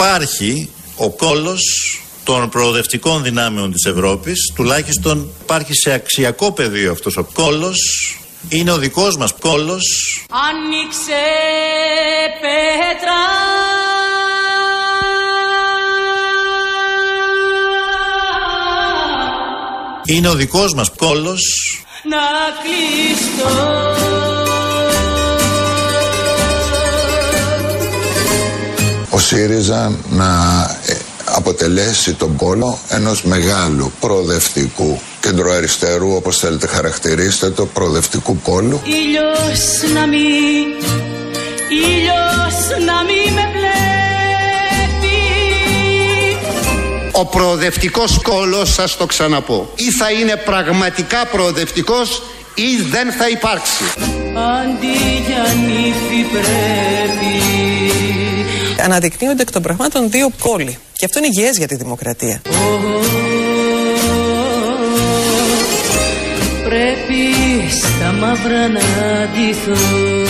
Υπάρχει ο κόλος των προοδευτικών δυνάμεων της Ευρώπης, τουλάχιστον υπάρχει σε αξιακό πεδίο αυτός ο κόλος, είναι ο δικός μας κόλος. Άνοιξε πέτρα Είναι ο δικός μας κόλος. να κλειστώ ο ΣΥΡΙΖΑ να ε, αποτελέσει τον κόλο ενός μεγάλου προοδευτικού κεντροαριστερού όπως θέλετε χαρακτηρίστε το προοδευτικού κόλου Ήλιος να μην Ήλιος να μην με βλέπει. Ο προοδευτικός κόλος, σας το ξαναπώ, ή θα είναι πραγματικά προοδευτικός ή δεν θα υπάρξει. Αντί για νύφη πρέπει Αναδεικνύονται εκ των πραγμάτων δύο κόλλοι. Και αυτό είναι υγιές για τη δημοκρατία. Πρέπει στα μαύρα να ντυθώ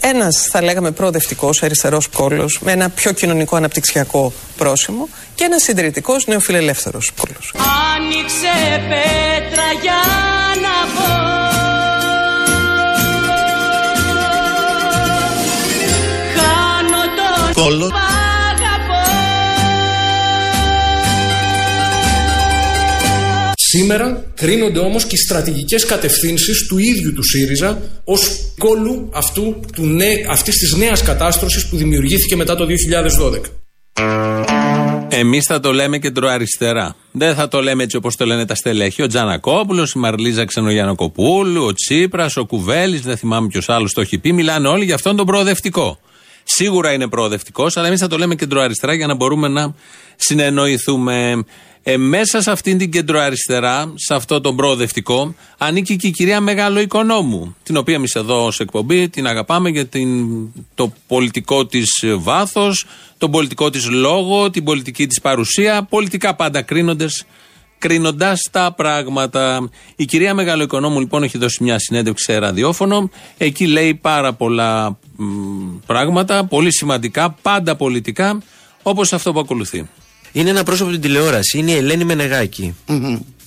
Ένας θα λέγαμε προοδευτικός αριστερός κόλλος με ένα πιο κοινωνικό αναπτυξιακό πρόσημο και ένας συντηρητικός νεοφιλελεύθερος κόλλος. Άνοιξε πέτρα για Κόλο. που αγαπώ Σήμερα κρίνονται όμως και οι στρατηγικές κατευθύνσεις του ίδιου του ΣΥΡΙΖΑ ως κόλλου αυτού, του νέ, αυτής της νέας κατάστρωσης που δημιουργήθηκε μετά το 2012. Εμείς θα το λέμε κεντροαριστερά. Δεν θα το λέμε έτσι όπως το λένε τα στελέχη. Ο Τζανακόπουλος, η Μαρλίζα Ξενογιανοκοπούλου, ο Τσίπρας, ο Κουβέλης, δεν θυμάμαι ποιος άλλος το έχει πει. Μιλάνε όλοι για αυτόν τον προοδευτικό. Σίγουρα είναι προοδευτικός, αλλά εμείς θα το λέμε κεντροαριστερά για να μπορούμε να συνεννοηθούμε. Ε, μέσα σε αυτήν την κεντροαριστερά, σε αυτό τον προοδευτικό, ανήκει και η κυρία Μεγάλο Οικονόμου, την οποία εμείς εδώ ως εκπομπή την αγαπάμε για την, το πολιτικό της βάθος, τον πολιτικό της λόγο, την πολιτική της παρουσία, πολιτικά πάντα κρίνοντες κρίνοντας τα πράγματα. Η κυρία Μεγαλοοικονόμου λοιπόν έχει δώσει μια συνέντευξη σε ραδιόφωνο. Εκεί λέει πάρα πολλά μ, πράγματα, πολύ σημαντικά, πάντα πολιτικά, όπως αυτό που ακολουθεί. Είναι ένα πρόσωπο την τηλεόραση. Είναι η Ελένη Μενεγάκη.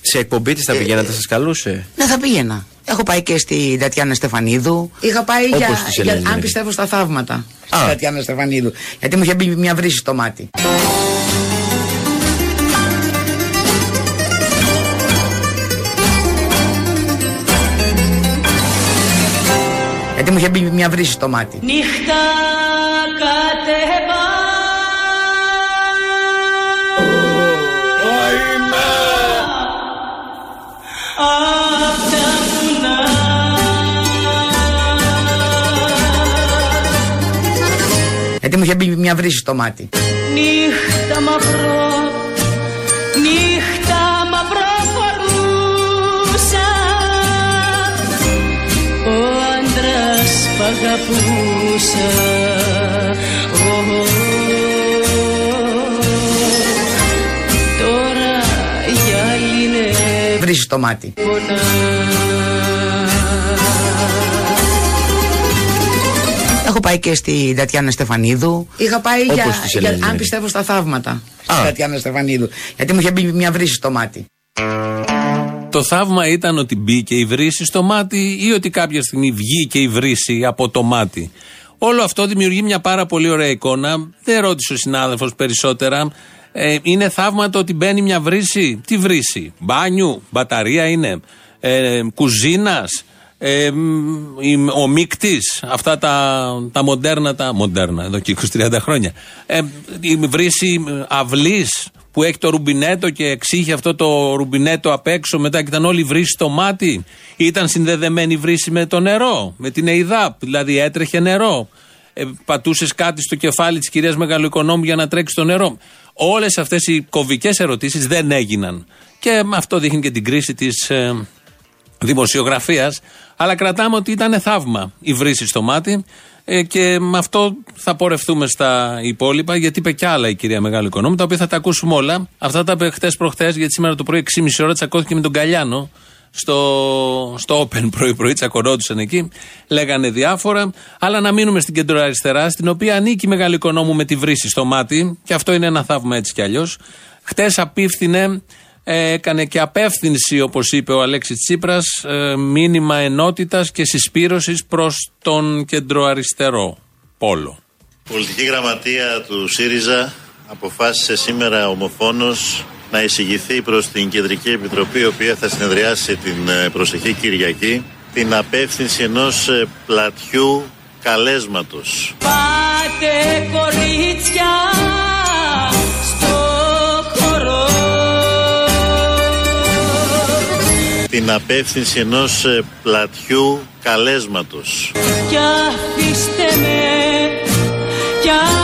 Σε εκπομπή της θα πηγαίνατε, σας καλούσε; Ναι, θα πήγαινα. Έχω πάει και στην Τατιάνα Στεφανίδου. Είχα πάει Όπως για, της για- Ελένης, αν ναι. πιστεύω στα θαύματα. Στην Α. Τατιάνα Στεφανίδου. Γιατί μου είχε μπει μια βρύση στο μάτι. Μου είχε μπει μια βρύση στο μάτι. Νύχτα κατεβά Απ' τα βουνά Γιατί μου είχε μπει μια βρύση στο μάτι. Νύχτα μαυρό αγαπούσα Ω, Τώρα για άλλη είναι Βρύση στο μάτι. πονά Έχω πάει και στην Τατιάνα Στεφανίδου. Είχα πάει Όπως για, της για- Ελένης, αν ναι. πιστεύω στα θαύματα. Στην Α. Τατιάνα Στεφανίδου. Γιατί μου είχε μπει μια βρύση στο μάτι. Το θαύμα ήταν ότι μπήκε η βρύση στο μάτι ή ότι κάποια στιγμή βγήκε η βρύση από το μάτι. Όλο αυτό δημιουργεί μια πάρα πολύ ωραία εικόνα. Δεν ρώτησε ο συνάδελφος περισσότερα. Ε, είναι θαύμα το ότι μπαίνει μια βρύση. Τι βρύση, μπάνιου, μπαταρία είναι, ε, κουζίνας, ε, μ, η- ο μίκτη, αυτά τα, τα μοντέρνα, τα μοντέρνα εδώ και 20-30 χρόνια. Ε, η βρύση αυλής που έχει το ρουμπινέτο και εξήχε αυτό το ρουμπινέτο απ' έξω μετά και ήταν όλη η βρύση στο μάτι. Ήταν συνδεδεμένη η βρύση με το νερό, με την ΕΙΔΑΠ, δηλαδή έτρεχε νερό. Ε, Πατούσες κάτι στο κεφάλι της κυρίας Μεγαλοοικονόμου για να τρέξει το νερό. Όλες αυτές οι κομβικές ερωτήσεις δεν έγιναν. Και με αυτό δείχνει και την κρίση της ε, δημοσιογραφίας. Αλλά κρατάμε ότι ήταν θαύμα η βρύση στο μάτι. Ε, και με αυτό θα πορευτούμε στα υπόλοιπα, γιατί είπε κι άλλα η κυρία Μεγάλο Οικονόμου, τα οποία θα τα ακούσουμε όλα. Αυτά τα είπε χτε προχθές, γιατί σήμερα το πρωί 6.30 ώρα τσακώθηκε με τον Καλιάνο, στο, στο Open πρωί-πρωί, τσακωνόντουσαν εκεί, λέγανε διάφορα. Αλλά να μείνουμε στην κεντροαριστερά, στην οποία ανήκει μεγάλο οικονόμου με τη βρύση στο μάτι, και αυτό είναι ένα θαύμα έτσι κι αλλιώς. Χτε απίφθινε, ε, έκανε και απεύθυνση, όπως είπε ο Αλέξης Τσίπρας, ε, μήνυμα ενότητας και συσπήρωσης προς τον κεντροαριστερό πόλο. Πολιτική γραμματεία του ΣΥΡΙΖΑ αποφάσισε σήμερα ομοφόνος να εισηγηθεί προς την Κεντρική Επιτροπή η οποία θα συνεδριάσει την ε, προσεχή Κυριακή την απεύθυνση ενός ε, πλατιού καλέσματος. Πάτε κορίτσια Την απεύθυνση ενός ε, πλατιού καλέσματος. Κι αφήστε με Κι αφήστε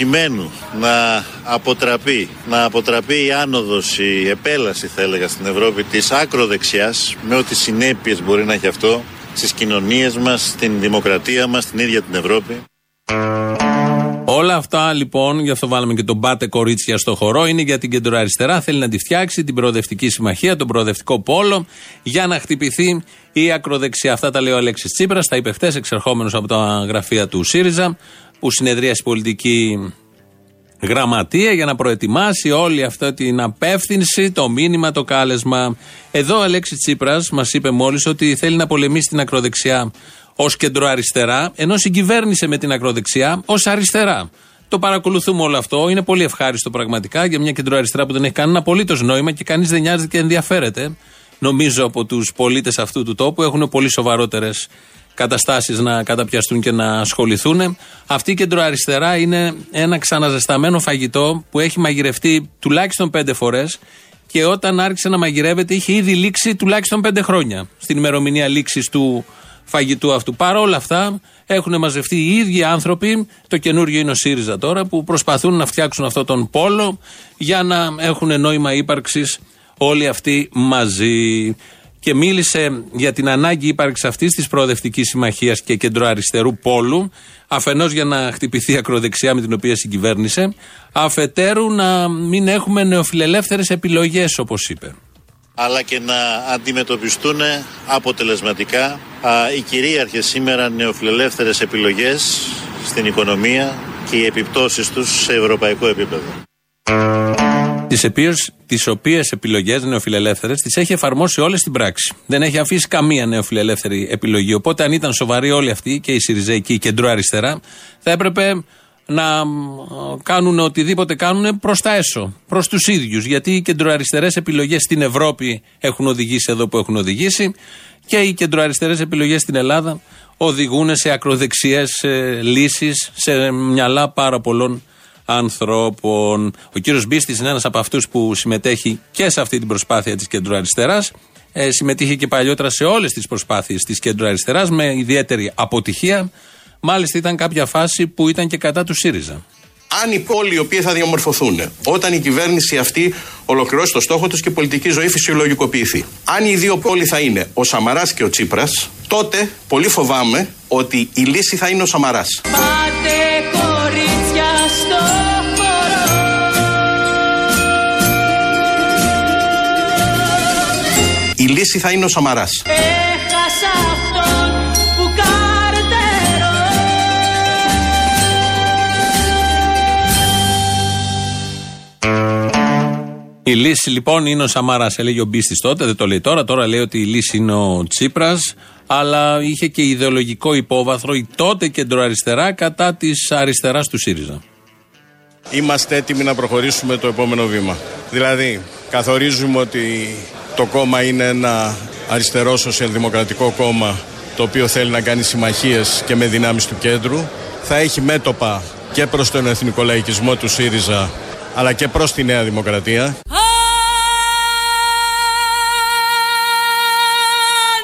Προκειμένου να αποτραπεί, να αποτραπεί η άνοδος, η επέλαση θα έλεγα στην Ευρώπη της άκροδεξιάς με ό,τι συνέπειες μπορεί να έχει αυτό στις κοινωνίες μας, στην δημοκρατία μας, στην ίδια την Ευρώπη. Όλα αυτά λοιπόν, γι' αυτό βάλαμε και τον πάτε κορίτσια στο χορό, είναι για την κεντροαριστερά. Θέλει να τη φτιάξει την προοδευτική συμμαχία, τον προοδευτικό πόλο, για να χτυπηθεί η ακροδεξιά. Αυτά τα λέει ο Αλέξης Τσίπρας. Τα είπε χτε, εξερχόμενος από τα γραφεία του ΣΥΡΙΖΑ, που συνεδρίασε η πολιτική γραμματεία για να προετοιμάσει όλη αυτή την απεύθυνση, το μήνυμα, το κάλεσμα. Εδώ ο Αλέξης Τσίπρας μας είπε μόλις ότι θέλει να πολεμήσει την ακροδεξιά ως κεντροαριστερά, ενώ συγκυβέρνησε με την ακροδεξιά ως αριστερά. Το παρακολουθούμε όλο αυτό. Είναι πολύ ευχάριστο πραγματικά για μια κεντροαριστερά που δεν έχει κανένα απολύτως νόημα και κανείς δεν νοιάζεται και ενδιαφέρεται. Νομίζω από τους πολίτες αυτού του τόπου έχουν πολύ σοβαρότερες καταστάσεις να καταπιαστούν και να ασχοληθούν. Αυτή η κεντροαριστερά είναι ένα ξαναζεσταμένο φαγητό που έχει μαγειρευτεί τουλάχιστον πέντε φορές και όταν άρχισε να μαγειρεύεται είχε ήδη λήξει τουλάχιστον πέντε χρόνια στην ημερομηνία λήξης του φαγητού αυτού. Παρ' όλα αυτά έχουν μαζευτεί οι ίδιοι άνθρωποι, το καινούριο είναι ο ΣΥΡΙΖΑ τώρα, που προσπαθούν να φτιάξουν αυτόν τον πόλο για να έχουν νόημα ύπαρξης όλοι αυτοί μαζί. Και μίλησε για την ανάγκη ύπαρξης αυτής της προοδευτικής συμμαχίας και κεντροαριστερού πόλου, αφενός για να χτυπηθεί η ακροδεξιά με την οποία συγκυβέρνησε, αφετέρου να μην έχουμε νεοφιλελεύθερες επιλογές, όπως είπε αλλά και να αντιμετωπιστούν αποτελεσματικά α, οι κυρίαρχες σήμερα νεοφιλελεύθερες επιλογές στην οικονομία και οι επιπτώσεις τους σε ευρωπαϊκό επίπεδο. Τις τις οποίες επιλογές νεοφιλελεύθερες τις έχει εφαρμόσει όλες στην πράξη. Δεν έχει αφήσει καμία νεοφιλελεύθερη επιλογή. Οπότε, αν ήταν σοβαροί όλοι αυτοί, και οι Σιριζέοι και η κεντροαριστερά, θα έπρεπε να κάνουν οτιδήποτε κάνουν προς τα έσω, προς τους ίδιους. Γιατί οι κεντροαριστερές επιλογές στην Ευρώπη έχουν οδηγήσει εδώ που έχουν οδηγήσει και οι κεντροαριστερές επιλογές στην Ελλάδα οδηγούν σε ακροδεξιές λύσεις, σε μυαλά πάρα πολλών ανθρώπων. Ο κύριος Μπίστης είναι ένας από αυτούς που συμμετέχει και σε αυτή την προσπάθεια της κεντροαριστερά. Ε, συμμετείχε και παλιότερα σε όλες τις προσπάθειες της κεντροαριστερά με ιδιαίτερη αποτυχία. Μάλιστα ήταν κάποια φάση που ήταν και κατά του ΣΥΡΙΖΑ. Αν οι πόλοι οι οποίοι θα διαμορφωθούν όταν η κυβέρνηση αυτή ολοκληρώσει το στόχο του και η πολιτική ζωή φυσιολογικοποιηθεί. Αν οι δύο πόλοι θα είναι ο Σαμαράς και ο Τσίπρας, τότε πολύ φοβάμαι ότι η λύση θα είναι ο Σαμαράς. Πάτε λύση θα είναι ο Σαμαράς. Έχασα αυτόν που καρτερώ Η λύση λοιπόν είναι ο Σαμαράς. Έλεγε ο Μπίστης τότε, δεν το λέει τώρα. Τώρα λέει ότι η λύση είναι ο Τσίπρας. Αλλά είχε και ιδεολογικό υπόβαθρο η τότε κεντροαριστερά κατά της αριστεράς του ΣΥΡΙΖΑ. Είμαστε έτοιμοι να προχωρήσουμε το επόμενο βήμα. Δηλαδή, καθορίζουμε ότι το κόμμα είναι ένα αριστερό σοσιαλδημοκρατικό κόμμα το οποίο θέλει να κάνει συμμαχίες και με δυνάμεις του κέντρου. Θα έχει μέτωπα και προς τον εθνικό λαϊκισμό του ΣΥΡΙΖΑ αλλά και προς τη Νέα Δημοκρατία.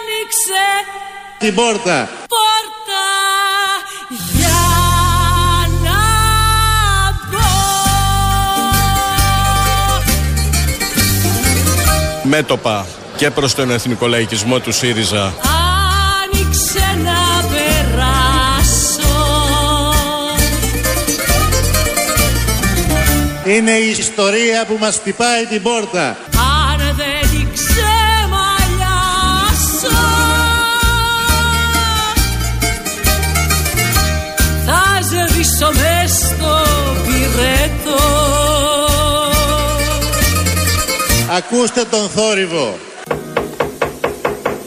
Άνοιξε Την πόρτα! Μέτωπα και προς τον εθνικό λαϊκισμό του ΣΥΡΙΖΑ Άνοιξε να περάσω Είναι η ιστορία που μας χτυπάει την πόρτα. Ακούστε τον θόρυβο.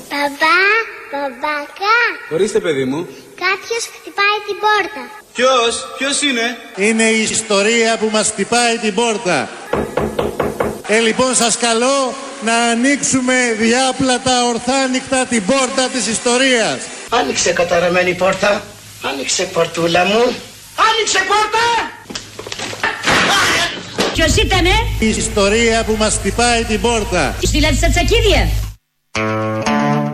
Μπαμπά, μπαμπάκα, Ορίστε παιδί μου. κάποιος χτυπάει την πόρτα. Ποιος, ποιος είναι; Είναι η ιστορία που μας χτυπάει την πόρτα. Ε, λοιπόν, σας καλώ να ανοίξουμε διάπλατα ορθάνικτα την πόρτα της ιστορίας. Άνοιξε καταραμένη πόρτα. Άνοιξε πορτούλα μου. Άνοιξε πόρτα! Ποιος ήτανε, Η ιστορία που μας χτυπάει την πόρτα. στείλατε στα τσακίδια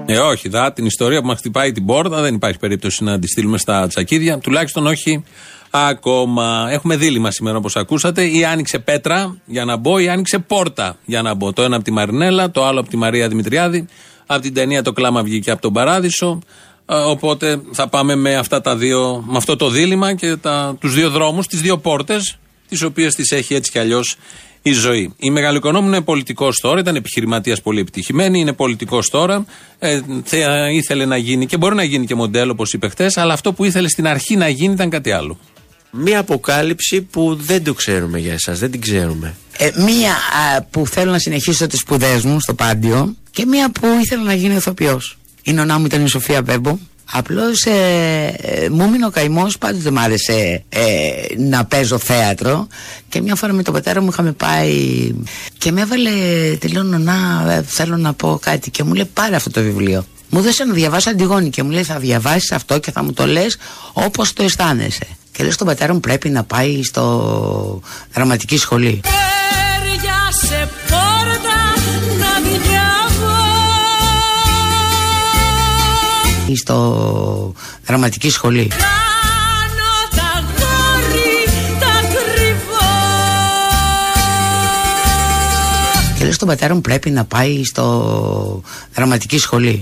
Ε, όχι, δα, την ιστορία που μας χτυπάει την πόρτα δεν υπάρχει περίπτωση να τη στείλουμε στα τσακίδια. Τουλάχιστον όχι ακόμα. Έχουμε δίλημα σήμερα όπως ακούσατε. Ή άνοιξε πέτρα για να μπω, ή άνοιξε πόρτα για να μπω. Το ένα από τη Μαρινέλα, το άλλο από τη Μαρία Δημητριάδη. Από την ταινία Το κλάμα βγήκε από τον Παράδεισο. Ε, οπότε θα πάμε με, αυτά τα δύο, με αυτό το δίλημα και τα, τους δύο δρόμους, τις δύο πόρτες, τις οποίες τις έχει έτσι κι αλλιώς η ζωή. Η Μεγαλοοικονόμου είναι πολιτικός τώρα, ήταν επιχειρηματίας πολύ επιτυχημένη, είναι πολιτικός τώρα. Ε, θε, ήθελε να γίνει και μπορεί να γίνει και μοντέλο, όπως είπε χτες, αλλά αυτό που ήθελε στην αρχή να γίνει ήταν κάτι άλλο. Μία αποκάλυψη που δεν το ξέρουμε για εσάς, δεν την ξέρουμε. Ε, μία α, που θέλω να συνεχίσω τις σπουδές μου στο Πάντιο και μία που ήθελα να γίνω ηθοποιός. Η νονά μου ήταν η Σοφία Βέμπο. Απλώς ε, ε, μου έμεινε ο καημός, πάντοτε μ' άρεσε ε, να παίζω θέατρο και μια φορά με τον πατέρα μου είχαμε πάει και με έβαλε, τη λέω νονά ε, θέλω να πω κάτι και μου λέει πάρε αυτό το βιβλίο. Μου δώσε να διαβάσω Αντιγόνη και μου λέει θα διαβάσεις αυτό και θα μου το λες όπως το αισθάνεσαι. Και λέω στον πατέρα μου πρέπει να πάει στο δραματική σχολή. Στο δραματική σχολή. Κάνω τα γόρι τα κρυβώ Και λέω στον πατέρα μου πρέπει να πάει στο δραματική σχολή.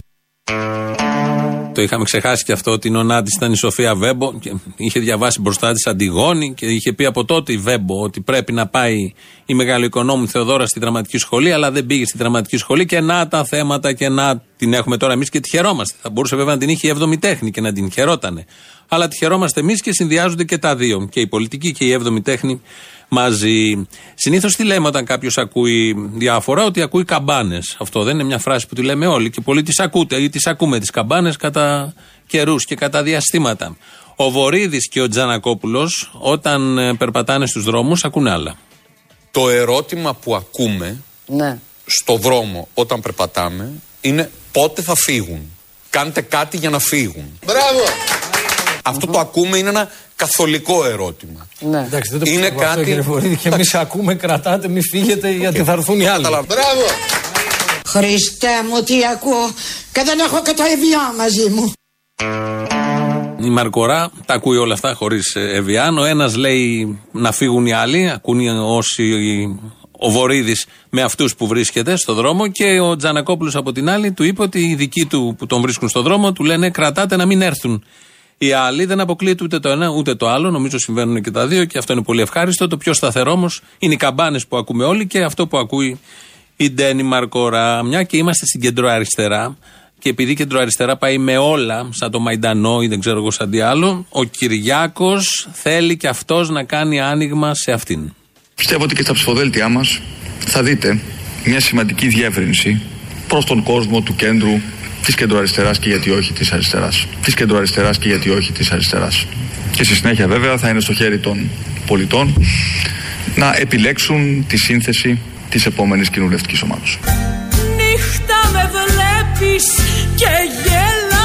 Το είχαμε ξεχάσει και αυτό ότι η νονά της ήταν η Σοφία Βέμπο και είχε διαβάσει μπροστά της Αντιγόνη και είχε πει από τότε η Βέμπο ότι πρέπει να πάει η μεγάλη οικονόμου Θεοδόρα στη δραματική σχολή, αλλά δεν πήγε στη δραματική σχολή και να τα θέματα και να την έχουμε τώρα εμείς και τη χαιρόμαστε. Θα μπορούσε βέβαια να την είχε η 7η τέχνη και να την χαιρότανε. Αλλά τη χαιρόμαστε εμείς και συνδυάζονται και τα δύο. Και η πολιτική και η 7η τέχνη μαζί. Συνήθως τι λέμε όταν κάποιος ακούει διάφορα, ότι ακούει καμπάνες. Αυτό δεν είναι μια φράση που τη λέμε όλοι και πολλοί τις ακούτε ή τις ακούμε τις καμπάνες κατά καιρούς και κατά διαστήματα. Ο Βορύδης και ο Τζανακόπουλος, όταν ε, περπατάνε στους δρόμους, ακούνε άλλα. Το ερώτημα που ακούμε Ναι. στο δρόμο όταν περπατάμε είναι πότε θα φύγουν. Κάντε κάτι για να φύγουν. Μπράβο! Αυτό το ακούμε είναι ένα καθολικό ερώτημα. Ναι. Εντάξει, δεν το Είναι πιστεύω αυτό, κάτι- κύριε Βορύδη, και εμείς ακούμε, κρατάτε, μη φύγετε γιατί θα έρθουν οι άλλοι. Καταλαβα- Μπράβο! Χριστέ μου τι ακούω και δεν έχω και το Εvian μαζί μου. Η Μαρκορά τα ακούει όλα αυτά χωρίς Εβιάν. Ο ένας λέει να φύγουν οι άλλοι, ακούνε όσοι. Ο Βορύδης με αυτούς που βρίσκεται στο δρόμο και ο Τζανακόπουλος από την άλλη του είπε ότι οι δικοί του που τον βρίσκουν στο δρόμο του λένε κρατάτε να μην έρθουν. Οι άλλοι δεν αποκλείεται ούτε το ένα ούτε το άλλο. Νομίζω συμβαίνουν και τα δύο και αυτό είναι πολύ ευχάριστο. Το πιο σταθερό όμως είναι οι καμπάνες που ακούμε όλοι και αυτό που ακούει η Ντένι Μαρκορά. Μια και είμαστε στην κεντροαριστερά και επειδή η κεντροαριστερά πάει με όλα, σαν το Μαϊντανό ή δεν ξέρω εγώ σαν τι άλλο, ο Κυριάκος θέλει και αυτός να κάνει άνοιγμα σε αυτήν. Πιστεύω ότι και στα ψηφοδέλτια μας θα δείτε μια σημαντική διεύρυνση προς τον κόσμο του κέντρου της κεντροαριστεράς και γιατί όχι της αριστεράς. Της κεντροαριστεράς και γιατί όχι της αριστεράς. Και στη συνέχεια βέβαια θα είναι στο χέρι των πολιτών να επιλέξουν τη σύνθεση της επόμενης κοινοβουλευτικής ομάδας. Νύχτα με βλέπεις και γελάς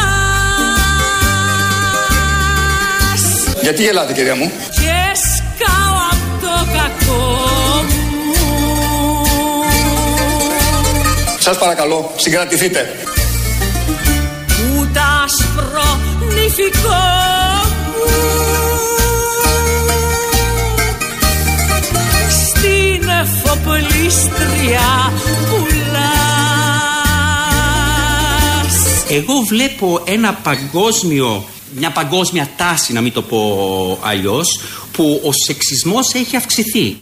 Γιατί γελάτε κυρία μου; Και σκάω απ' το κακό μου Σας παρακαλώ συγκρατηθείτε. Στην πουλάς. Εγώ βλέπω ένα παγκόσμιο μια παγκόσμια τάση να μην το πω αλλιώς που ο σεξισμός έχει αυξηθεί.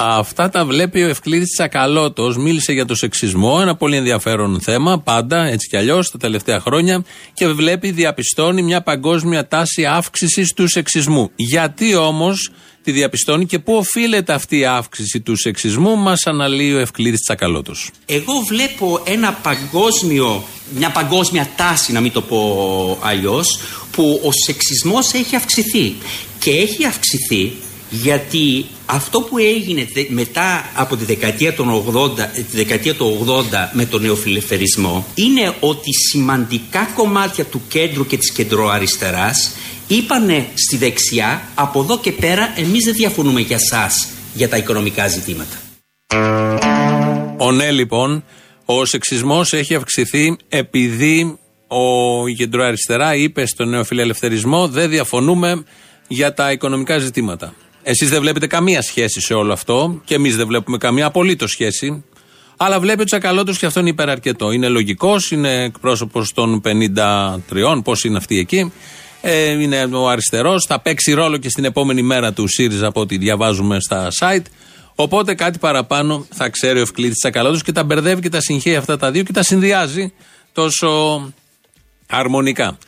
Αυτά τα βλέπει ο Ευκλήδης Τσακαλώτος. Μίλησε για το σεξισμό, ένα πολύ ενδιαφέρον θέμα, πάντα έτσι κι αλλιώς τα τελευταία χρόνια. Και βλέπει, διαπιστώνει μια παγκόσμια τάση αύξησης του σεξισμού. Γιατί όμως τη διαπιστώνει και πού οφείλεται αυτή η αύξηση του σεξισμού, μας αναλύει ο Ευκλήδης Τσακαλώτος. Εγώ βλέπω ένα παγκόσμιο, μια παγκόσμια τάση, να μην το πω αλλιώς, που ο σεξισμός έχει αυξηθεί. Και έχει αυξηθεί γιατί αυτό που έγινε δε- μετά από τη δεκαετία, των 80, τη δεκαετία του 80 με τον νεοφιλελευθερισμό είναι ότι σημαντικά κομμάτια του κέντρου και της κεντροαριστεράς είπανε στη δεξιά από εδώ και πέρα εμείς δεν διαφωνούμε για σας για τα οικονομικά ζητήματα. Ο ναι, λοιπόν, ο σεξισμός έχει αυξηθεί επειδή ο η κεντροαριστερά είπε στον νεοφιλελευθερισμό δεν διαφωνούμε για τα οικονομικά ζητήματα. Εσείς δεν βλέπετε καμία σχέση σε όλο αυτό και εμείς δεν βλέπουμε καμία απολύτως σχέση. Αλλά βλέπει ο Τσακαλώτος και αυτό είναι υπεραρκετό. Είναι λογικός, είναι εκπρόσωπος των 53, πώς είναι αυτοί εκεί. Ε, είναι ο αριστερός, θα παίξει ρόλο και στην επόμενη μέρα του ΣΥΡΙΖΑ από ό,τι διαβάζουμε στα site. Οπότε κάτι παραπάνω θα ξέρει ο Ευκλήτη Τσακαλώτος και τα μπερδεύει και τα συγχαίει αυτά τα δύο και τα συνδυάζει τόσο αρμονικά.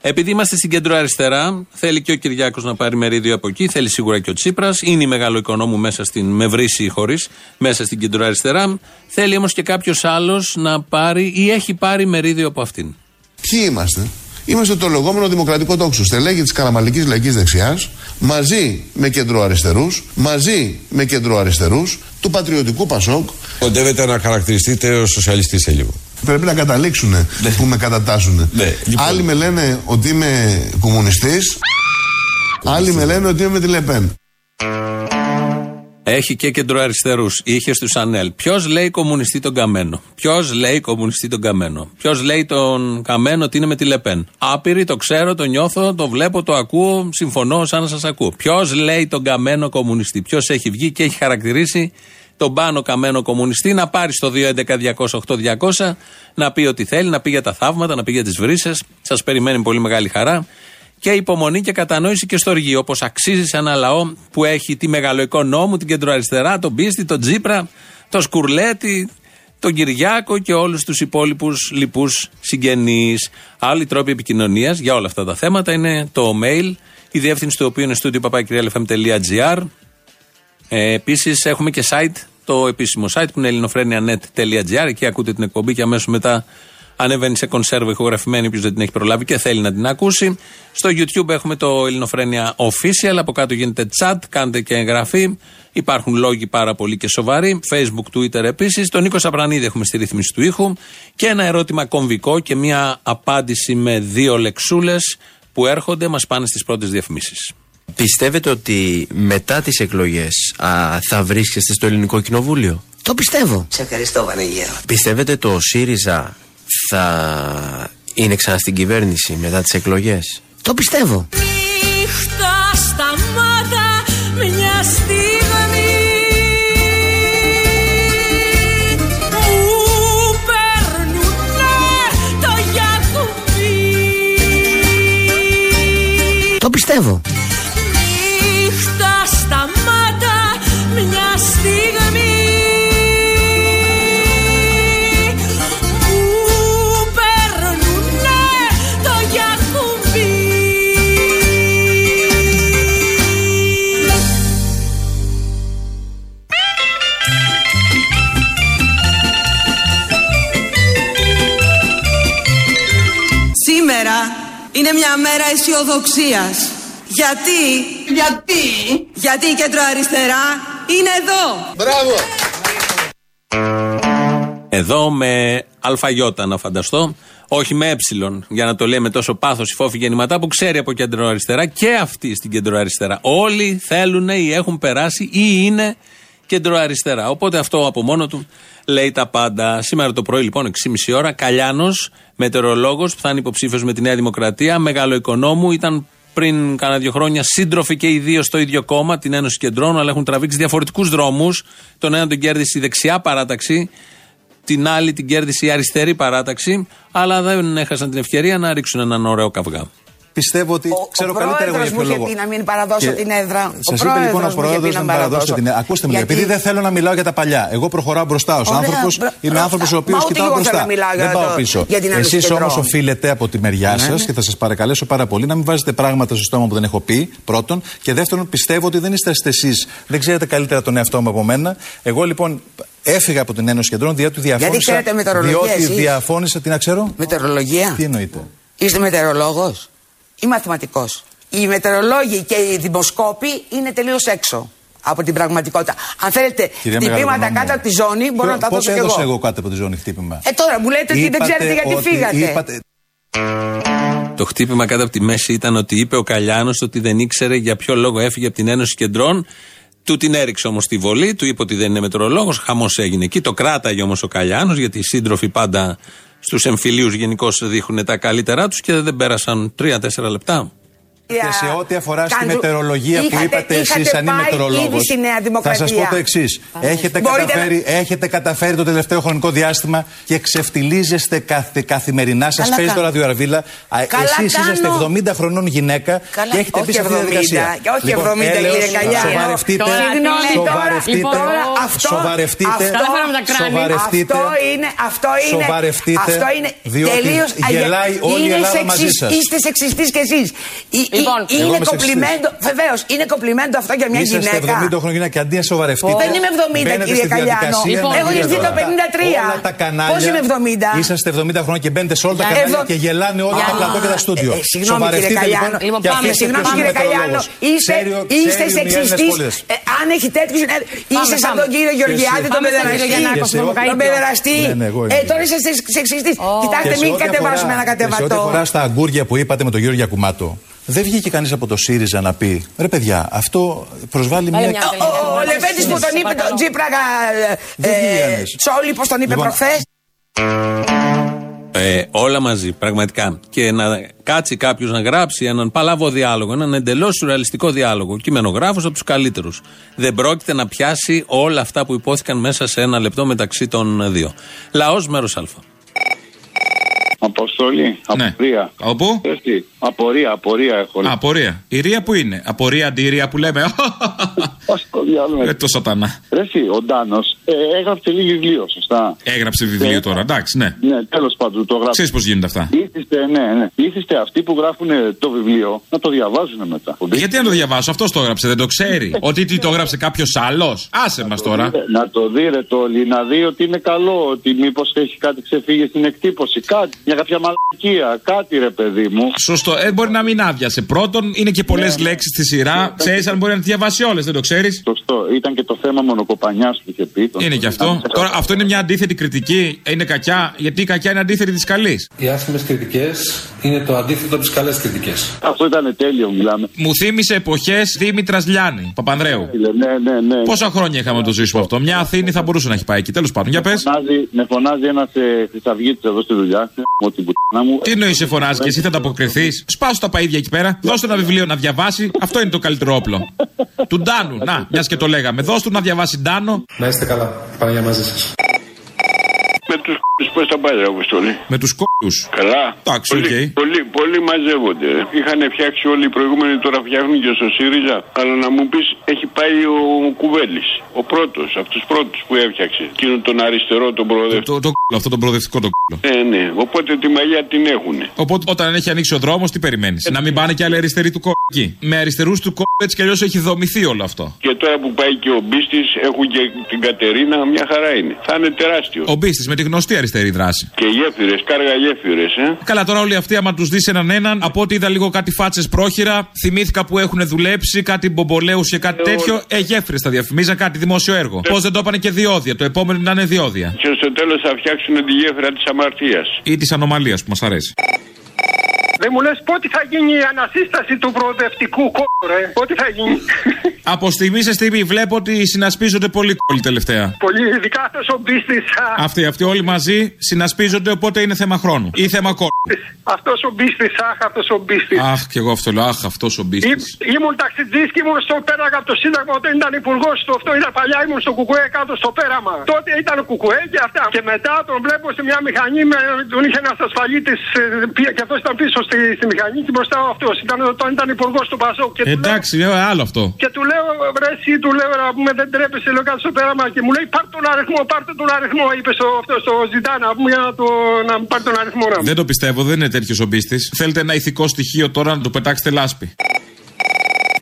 Επειδή είμαστε στην κέντρο αριστερά, θέλει και ο Κυριάκος να πάρει μερίδιο από εκεί, θέλει σίγουρα και ο Τσίπρας. Είναι η μεγάλο οικονόμου μέσα στην, με βρύση ή χωρίς, μέσα στην κέντρο αριστερά. Θέλει όμως και κάποιος άλλος να πάρει ή έχει πάρει μερίδιο από αυτήν. Ποιοι είμαστε; Είμαστε το λεγόμενο δημοκρατικό τόξο. Στελέχη της Καραμαλικής Λαϊκής Δεξιάς, μαζί με κεντροαριστερού, μαζί με κεντροαριστερού, του πατριωτικού Πασόκ. Κοντεύετε να χαρακτηριστείτε ως σοσιαλιστής σε λίγο. Πρέπει να καταλήξουν που με κατατάσσουν. λοιπόν. Άλλοι με λένε ότι είμαι κομμουνιστής, άλλοι με λένε ότι είμαι με τη Λεπέν. Έχει και κεντροαριστερούς. Είχε στους Ανέλ. Ποιος λέει κομμουνιστή τον Καμένο; Ποιος λέει κομμουνιστή τον Καμένο; Ποιος λέει τον Καμένο ότι είναι με τη Λεπέν. Άπειροι, το ξέρω, το νιώθω, το βλέπω, το ακούω, συμφωνώ σαν να σας ακούω. Ποιος λέει τον Καμένο κομμουνιστή; Ποιος έχει βγει και έχει χαρακτηρίσει τον πάνω Καμένο κομμουνιστή να πάρει στο 2.11.208.200 να πει ό,τι θέλει, να πει για τα θαύματα, να πει για τις βρύσες. Σας περιμένει πολύ μεγάλη χαρά και υπομονή και κατανόηση και στοργή. Όπως αξίζει σε ένα λαό που έχει τη μεγαλοοικονόμου, την κεντροαριστερά, τον Πίστη, τον Τζίπρα, τον Σκουρλέτη, τον Κυριάκο και όλους τους υπόλοιπους λοιπούς συγγενείς. Άλλοι τρόποι επικοινωνίας για όλα αυτά τα θέματα είναι το mail, η διεύθυνση του οποίου είναι studio.papakirialfm.gr. Ε, Επίσης έχουμε και site, το επίσημο site που είναι ελληνοφρένια.net.gr. Εκεί ακούτε την εκπομπή και αμέσως μετά ανεβαίνει σε κονσέρβο ηχογραφημένη, όποιος δεν την έχει προλάβει και θέλει να την ακούσει. Στο YouTube έχουμε το Ελληνοφρένια Official. Από κάτω γίνεται chat, κάντε και εγγραφή. Υπάρχουν λόγοι πάρα πολύ και σοβαροί. Facebook, Twitter επίσης. Τον Νίκο Σαπρανίδη έχουμε στη ρύθμιση του ήχου. Και ένα ερώτημα κομβικό και μια απάντηση με δύο λεξούλες που έρχονται, μας πάνε στις πρώτες διαφημίσεις. Πιστεύετε ότι μετά τις εκλογές α, θα βρίσκεστε στο ελληνικό κοινοβούλιο; Το πιστεύω. Σε ευχαριστώ, Βανεγέρο. Πιστεύετε το ΣΥΡΙΖΑ θα είναι ξανά στην κυβέρνηση μετά τις εκλογές; Το πιστεύω. Νύχτα στα μάτα μια στιγμή Μου παίρνουνε το γιακουμπί Το πιστεύω. Μια μέρα αισιοδοξίας. Γιατί, γιατί, γιατί η κεντροαριστερά είναι εδώ. Μπράβο. Εδώ με αλφαγιώτα να φανταστώ. Όχι με ε, για να το λέει με τόσο πάθος η φόφη γεννηματά που ξέρει από κεντροαριστερά και αυτή στην κεντροαριστερά. Όλοι θέλουν ή έχουν περάσει ή είναι κεντροαριστερά. Οπότε αυτό από μόνο του λέει τα πάντα. Σήμερα το πρωί λοιπόν 6.30 ώρα Καλιάνος, μετεωρολόγος που θα είναι υποψήφιος με τη Νέα Δημοκρατία, μεγάλο οικονόμου, ήταν πριν κάνα δύο χρόνια σύντροφοι και οι δύο στο ίδιο κόμμα, την Ένωση Κεντρών, αλλά έχουν τραβήξει διαφορετικούς δρόμους. Τον έναν τον κέρδισε η δεξιά παράταξη, Την άλλη την κέρδισε η αριστερή παράταξη, αλλά δεν έχασαν την ευκαιρία να ρίξουν έναν ωραίο καυγά. Πιστεύω ότι ξέρω ο καλύτερα εγώ για πρόεδρος ποιο μου είχε λόγο. πει να μην παραδώσω Και την έδρα. Σας είπε λοιπόν ο πρόεδρος μου είχε πρόεδρο πει να μην παραδώσω την έδρα. Ακούστε με, Γιατί- επειδή δεν θέλω να μιλάω για τα παλιά. Εγώ προχωράω μπροστά ως Ωραία, άνθρωπο. μπρο- Είμαι άνθρωπος ο οποίος Μα ούτε κοιτάω εγώ θέλω μπροστά. να μιλάω για Δεν πάω το- πίσω. για την Ένωση Εσείς όμως Κεντρών. οφείλετε από τη μεριά Ναι, σας ναι. και θα σας παρακαλέσω πάρα πολύ να μην βάζετε πράγματα στο στόμα που δεν έχω πει. Πρώτον. Και δεύτερον, πιστεύω ότι δεν είστε εσείς. Δεν ξέρετε καλύτερα τον εαυτό μου από μένα. Εγώ λοιπόν έφυγα από την Ένωση Κεντρών διότι διαφώνησα. ξέρετε μετεωρολογία Διότι εσείς; διαφώνησα. Τι να ξέρω; Μετεωρολογία; Τι εννοείτε; Είστε μετεωρολόγος; Ή μαθηματικός. Οι μετεωρολόγοι και οι δημοσκόποι είναι τελείως έξω από την πραγματικότητα. Αν θέλετε Κυρία χτυπήματα Μεγαλοπανόμου. κάτω από τη ζώνη, μπορώ να τα Πότε δώσω κι έδωσα εγώ. εγώ κάτω από τη ζώνη χτύπημα; Ε, τώρα μου λέτε ότι δεν Είπατε ξέρετε γιατί ότι φύγατε. είπατε- Το χτύπημα κάτω από τη μέση ήταν ότι είπε ο Καλιάνος ότι δεν ήξερε για ποιο λόγο έφυγε από την Ένωση Κεντρών. Του την έριξε όμως τη βολή, του είπε ότι δεν είναι μετρολόγο. Χαμός έγινε εκεί. Το κράταγε όμως ο Καλιάνος, γιατί οι σύντροφοι πάντα στους εμφυλίους γενικώς δείχνουν τα καλύτερά τους και δεν πέρασαν 3-4 λεπτά. Και σε ό,τι αφορά στη Κάντου- μετεωρολογία που Είχατε- είπατε εσεί, είχατε αν είμαι πάει μετεωρολόγο. ήδη στη Νέα Θα Δημοκρατία. σα πω το εξής. Έχετε, Μπορείτε καταφέρει, έχετε καταφέρει το τελευταίο χρονικό διάστημα και ξεφτιλίζεστε καθ, καθημερινά. Σας Καλά παίζει κάνω. το ραδιοαρβίλα. Καλά Εσείς είσαστε κάνω. 70 χρονών γυναίκα Καλά, και έχετε όχι μπει σε αυτή τη 70, διαδικασία. και όχι Λοιπόν, 70, έλεος, κύριε Καλιάνο. Σοβαρευτείτε. Τώρα, Συγγνώμη, τώρα, Σοβαρευτείτε. λοιπόν, τώρα, αυτό- Σοβαρευτείτε. αυτό- Σοβαρευτείτε. Αυτό είναι, αυτό είναι, Σοβαρευτείτε, αυτό είναι διότι τελείως γελάει αγια- όλη η είναι Ελλάδα μαζί σεξις- σας. Είστε σεξιστής κι εσείς. Η- η- Λοιπόν, εγώ είναι είμαι κομπλιμέντο, βεβαίως, είναι κομπλιμέντο αυτό για μια Είσαστε γυναίκα. 70 χρόνια γυναίκα και αντί να σοβαρευτείτε. Δεν είμαι 70, μπαίνετε κύριε στη Καλιάνο. διαδικασία Λοιπόν, να έχω γίνετε γεννηθεί το όλα τα- 53. Όλα τα κανάλια. Πώς είμαι 70? Είσαστε 70 χρόνια και μπαίνετε σε όλα τα Για κανάλια ευδο- και γελάνε όλα τα Για- πλατό και τα στούντιο. Ε, ε, Συγγνώμη κύριε Σοβαρευτείτε Καλιάνο. λοιπόν και πάμε, αφήστε συγγνώμη ποιος κύριε είναι Καλιάνο. μετεωρολόγος. Είστε, Ξέρει- είστε ξέρει οι Έλληνες σεξιστής. πολίτες. Ε, αν έχει τέτοιους... ε, Είστε σαν πάμε. τον κύριο Και Γεωργιάδη, σε- τον Πάμε στον παιδεραστή. κύριο Γιαννάκο, Τον στον Παπαϊκό. παιδεραστή. Ναι, ναι, εγώ είμαι. Ε, τώρα είστε σεξιστής. Κοιτάξτε, Και σε μην ό,τι κατεβάσουμε αφορά- ένα και Σε ό,τι κατεβατό. αφορά στα αγκούρια που είπατε με τον Γιώργο Γιακουμάτο, δεν βγήκε κανείς από το ΣΥΡΙΖΑ να πει ρε παιδιά, αυτό προσβάλλει μια. Ο- Ο Λεβέντης που τον είπε, τον Τζίπραγα, Δεν βγήκε ε, κανείς. Τσόλι, πώς τον είπε Λοιπόν, προχθές; Ε, όλα μαζί, πραγματικά. Και να κάτσει κάποιος να γράψει έναν παλαβό διάλογο, έναν εντελώς σουρεαλιστικό διάλογο. Κειμενογράφος από τους καλύτερους. Δεν πρόκειται να πιάσει όλα αυτά που υπόθηκαν μέσα σε ένα λεπτό μεταξύ των δύο. Λαός μέρος Α. Αποστολή, απορία. Όπου; Έτσι, απορία, απορία έχω. Α, απορία. Η ρία που είναι; Απορία αντίρρια που λέμε. Στο διάλογο. Ε, το σατανά. Ρε εσύ, ο Ντάνος ε, έγραψε λίγο βιβλίο, σωστά. Έγραψε βιβλίο τώρα, εντάξει, ναι. Ναι, τέλος πάντων το γράψε. Ξέρεις πώς γίνονται αυτά. Ήθιστε, ναι, ναι. Ήθιστε αυτοί που γράφουν το βιβλίο να το διαβάζουν μετά. Γιατί να το διαβάσω, αυτός το έγραψε, δεν το ξέρει. Ότι τι το έγραψε κάποιος άλλος; Άσε μας τώρα. Ε, Να το δει ρε το όλοι, να δει ότι είναι καλό, ότι μήπως έχει κάτι ξεφύγει στην εκτύπωση. Κάτι, μια κάποια μαλακία, κάτι ρε παιδί μου. Σωστό, ε, μπορεί να μην άδειασε. Πρώτον, είναι και πολλές λέξεις στη σειρά. Ξέρεις αν μπορεί να τις διαβάσει όλες, δεν το ξέρεις; Σωστό, ήταν και το θέμα μονοκοπανιάς που είχε πει. Το- Είναι και αυτό. Τώρα, αυτό είναι μια αντίθετη κριτική. Είναι κακιά, γιατί η κακιά είναι αντίθετη της καλής. Οι άσχημες κριτικές είναι το αντίθετο από τις καλές κριτικές. Αυτό ήταν τέλειο, μιλάμε. Μου θύμισε εποχές Δήμητρας Λιάννη, Παπανδρέου. Ναι, ναι, ναι. Πόσα χρόνια είχαμε να το ζήσουμε αυτό. Μια Αθήνη θα μπορούσε να έχει πάει εκεί. Τέλος πάντων, για πες. Φωνάζει, με φωνάζει ένας ε, χρυσαυγίτη εδώ στη δουλειά. Μου την πουτάνα μου. Τι εννοείς σε φωνάζεις και εσύ θα ανταποκριθείς; Σπάσου τα παίδια εκεί πέρα. Δώσ' του ένα βιβλίο να διαβάσει. Αυτό είναι το καλύτερο όπλο. του Ντάνου. Να, μιας και το λέγαμε. Δώσ' του να διαβάσει Ντάνο. Να είστε καλά. Παναγία μαζί σας. Με τους κώλους πώς τα πάει, ρε Αποστόλη; Με τους κώλους. Καλά. Εντάξει, πολλοί, οκ. πολλοί, πολλοί μαζεύονται. ρε. Είχαν φτιάξει όλοι οι προηγούμενοι, τώρα φτιάχνουν και στο ΣΥΡΙΖΑ. Αλλά να μου πεις, έχει πάει ο Κουβέλης. Ο πρώτος, από τους πρώτους που έφτιαξε. Εκείνο τον αριστερό, τον προοδευτικό. Το, το κώλο, αυτό το προοδευτικό το κώλο. Ναι, ναι. Οπότε τη μαγιά την έχουν. Οπότε όταν έχει ανοίξει ο δρόμος, τι περιμένεις; Να μην πάνε και άλλοι αριστεροί του κώλου εκεί; Με αριστερούς του κώλου έτσι κι αλλιώς έχει δομηθεί όλο αυτό. Και τώρα που πάει και ο Μπίστης, έχουν και την Κατερίνα, μια χαρά είναι. Θα είναι τεράστιο. Ο Μπίστης με τη γνωστή αριστερή δράση. Και γέφυρες, κάργα γέφυρες, ε. Καλά, τώρα όλοι αυτοί, άμα τους δεις έναν έναν, από ό,τι είδα λίγο κάτι φάτσες πρόχειρα, θυμήθηκα που έχουν δουλέψει, κάτι μπομπολέους και κάτι τέτοιο. Ε, γέφυρες τα διαφημίζαν, κάτι δημόσιο έργο. Πώς δεν το έπανε και διόδια. Το επόμενο να είναι διόδια. Και στο τέλος θα φτιάξουν τη γέφυρα της αμαρτίας. Ή της ανομαλίας που μας αρέσει. Δεν μου λες πότε θα γίνει η ανασύσταση του προοδευτικού κόμματος, ρε. Πότε θα γίνει. Από στιγμή σε στιγμή βλέπω ότι συνασπίζονται πολύ κόλλοι τελευταία. Πολύ ειδικά αυτό ο μπίστη. Αυτοί, αυτοί όλοι μαζί συνασπίζονται, οπότε είναι θέμα χρόνου. Ή θέμα κόλλου. Αυτό ο μπίστη, αχ, αυτό ο μπίστη. Αχ, και εγώ αυτό λέω. Αχ, αυτό ο μπίστη. Ήμουν ταξιτζή και ήμουν στο πέραγα από το Σύνταγμα όταν ήταν υπουργός του. Αυτό ήταν παλιά, ήμουν στο κουκουέ κάτω στο πέραμα. Τότε ήταν κουκουέ και αυτά. Και μετά τον βλέπω σε μια μηχανή, με, τον είχε ένα ασφαλίτη και αυτός ήταν πίσω στη, στη μηχανή και μπροστά αυτός. Ήταν, όταν ήταν υπουργός του Πασό. Και του Εντάξει, λέω, άλλο αυτό. και του λέω, βρε, εσύ του λέω να πούμε δεν τρέπεσαι, λέω κάτω στο πέραμα και μου λέει πάρ τον αριθμό, πάρτε τον αριθμό, είπες στο, αυτός στο ζητάνα να πούμε για να, το, να μου πάρει τον αριθμό να μου. Δεν το πιστεύω, δεν είναι τέτοιος ο μπίστης. Θέλετε ένα ηθικό στοιχείο τώρα να το πετάξετε λάσπη.